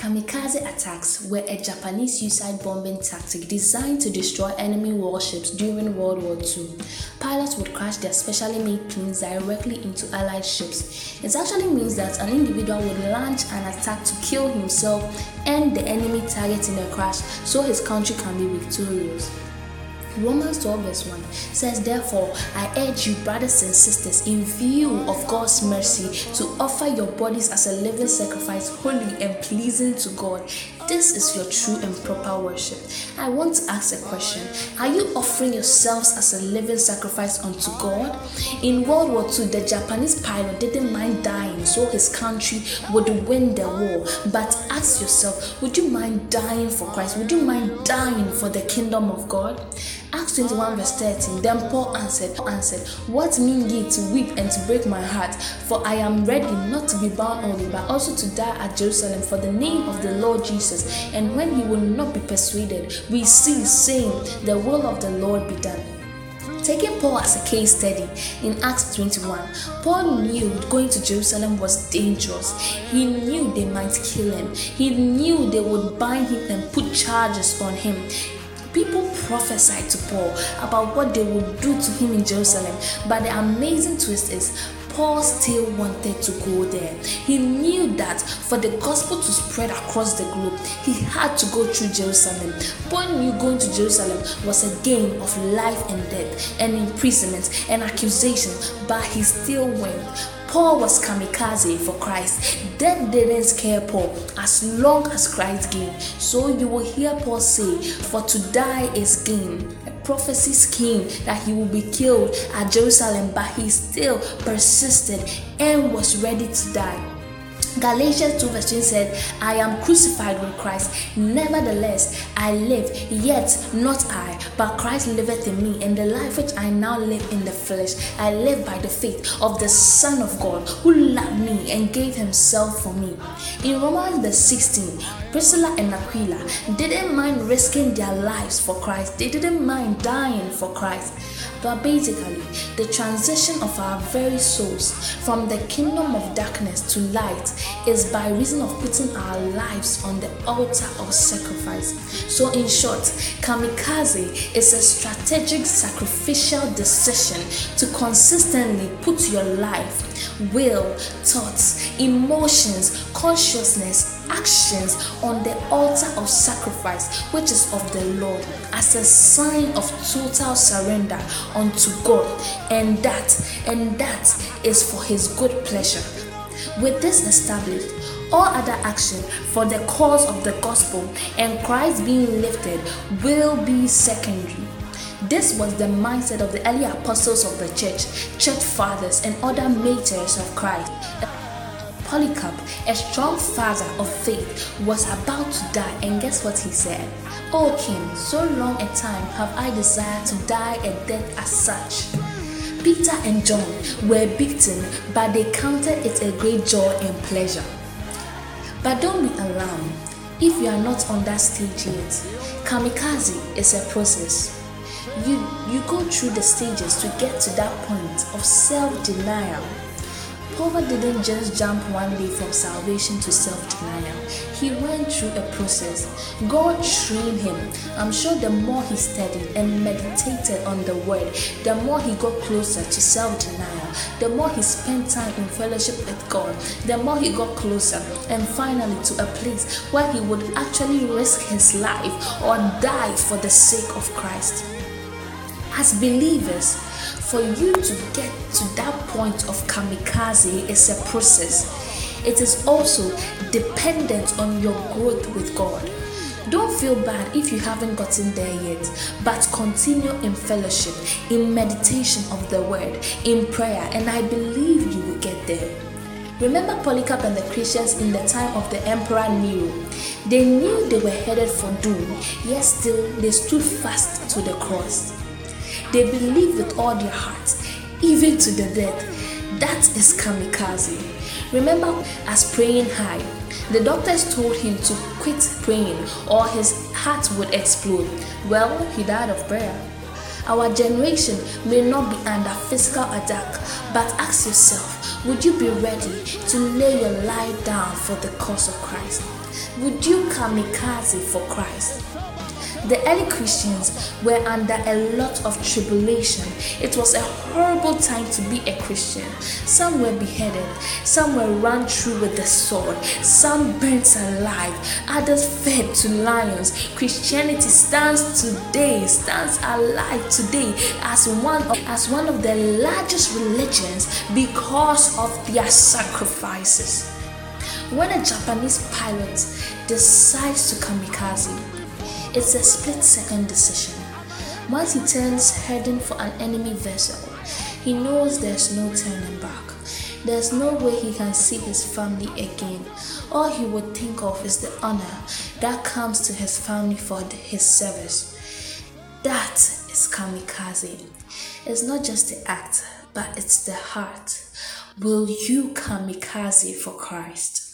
Kamikaze attacks were a Japanese suicide bombing tactic designed to destroy enemy warships during World War II. Pilots would crash their specially made planes directly into Allied ships. It actually means that an individual would launch an attack to kill himself and the enemy target in a crash so his country can be victorious. Romans 12 verse 1 says, Therefore, I urge you, brothers and sisters, in view of God's mercy, to offer your bodies as a living sacrifice, holy and pleasing to God. This is your true and proper worship. I want to ask a question Are you offering yourselves as a living sacrifice unto God? In World War II, the Japanese pilot didn't mind dying so his country would win the war. But ask yourself, would you mind dying for Christ? Would you mind dying for the kingdom of God? Acts 21 verse 13 Then Paul answered, answered, What mean ye to weep and to break my heart? For I am ready not to be bound only, but also to die at Jerusalem for the name of the Lord Jesus. And when he will not be persuaded, we see saying, The will of the Lord be done. Taking Paul as a case study in Acts 21, Paul knew going to Jerusalem was dangerous. He knew they might kill him. He knew they would bind him and put charges on him. People prophesied to Paul about what they would do to him in Jerusalem, but the amazing twist is Paul still wanted to go there. He knew that for the gospel to spread across the globe, he had to go through Jerusalem. Paul knew going to Jerusalem was a game of life and death, and imprisonment and accusation, but he still went. Paul was kamikaze for Christ. Death didn't scare Paul as long as Christ gained. So you will hear Paul say, For to die is gain. A prophecy came that he would be killed at Jerusalem, but he still persisted and was ready to die. Galatians 2 verse 20 said, I am crucified with Christ. Nevertheless, I live, yet not I, but Christ liveth in me. And the life which I now live in the flesh, I live by the faith of the Son of God, who loved me and gave himself for me. In Romans the 16, Priscilla and Aquila didn't mind risking their lives for Christ. They didn't mind dying for Christ. But basically, the transition of our very souls from the kingdom of darkness to light is by reason of putting our lives on the altar of sacrifice. So, in short, kamikaze is a strategic sacrificial decision to consistently put your life will, thoughts, emotions, consciousness, actions on the altar of sacrifice, which is of the Lord, as a sign of total surrender unto God, and that, and that is for His good pleasure. With this established, all other action for the cause of the gospel and Christ being lifted will be secondary. This was the mindset of the early apostles of the church, church fathers, and other martyrs of Christ. Polycarp, a strong father of faith, was about to die, and guess what he said? O king, so long a time have I desired to die a death as such. Peter and John were beaten, but they counted it a great joy and pleasure. But don't be alarmed if you are not on that stage yet. Kamikaze is a process. You, you go through the stages to get to that point of self denial. Paul didn't just jump one day from salvation to self denial. He went through a process. God trained him. I'm sure the more he studied and meditated on the word, the more he got closer to self denial, the more he spent time in fellowship with God, the more he got closer and finally to a place where he would actually risk his life or die for the sake of Christ. As believers, for you to get to that point of kamikaze is a process. It is also dependent on your growth with God. Don't feel bad if you haven't gotten there yet, but continue in fellowship, in meditation of the word, in prayer, and I believe you will get there. Remember Polycarp and the Christians in the time of the Emperor Nero? They knew they were headed for doom, yet still they stood fast to the cross. They believe with all their hearts, even to the death. That is kamikaze. Remember, as Praying Hyde, the doctors told him to quit praying or his heart would explode. Well, he died of prayer. Our generation may not be under physical attack, but ask yourself would you be ready to lay your life down for the cause of Christ? Would you kamikaze for Christ? The early Christians were under a lot of tribulation. It was a horrible time to be a Christian. Some were beheaded, some were run through with the sword, some burnt alive, others fed to lions. Christianity stands today, stands alive today as one of, as one of the largest religions because of their sacrifices. When a Japanese pilot decides to kamikaze, it's a split second decision. Once he turns heading for an enemy vessel, he knows there's no turning back. There's no way he can see his family again. All he would think of is the honor that comes to his family for his service. That is kamikaze. It's not just the act, but it's the heart. Will you kamikaze for Christ?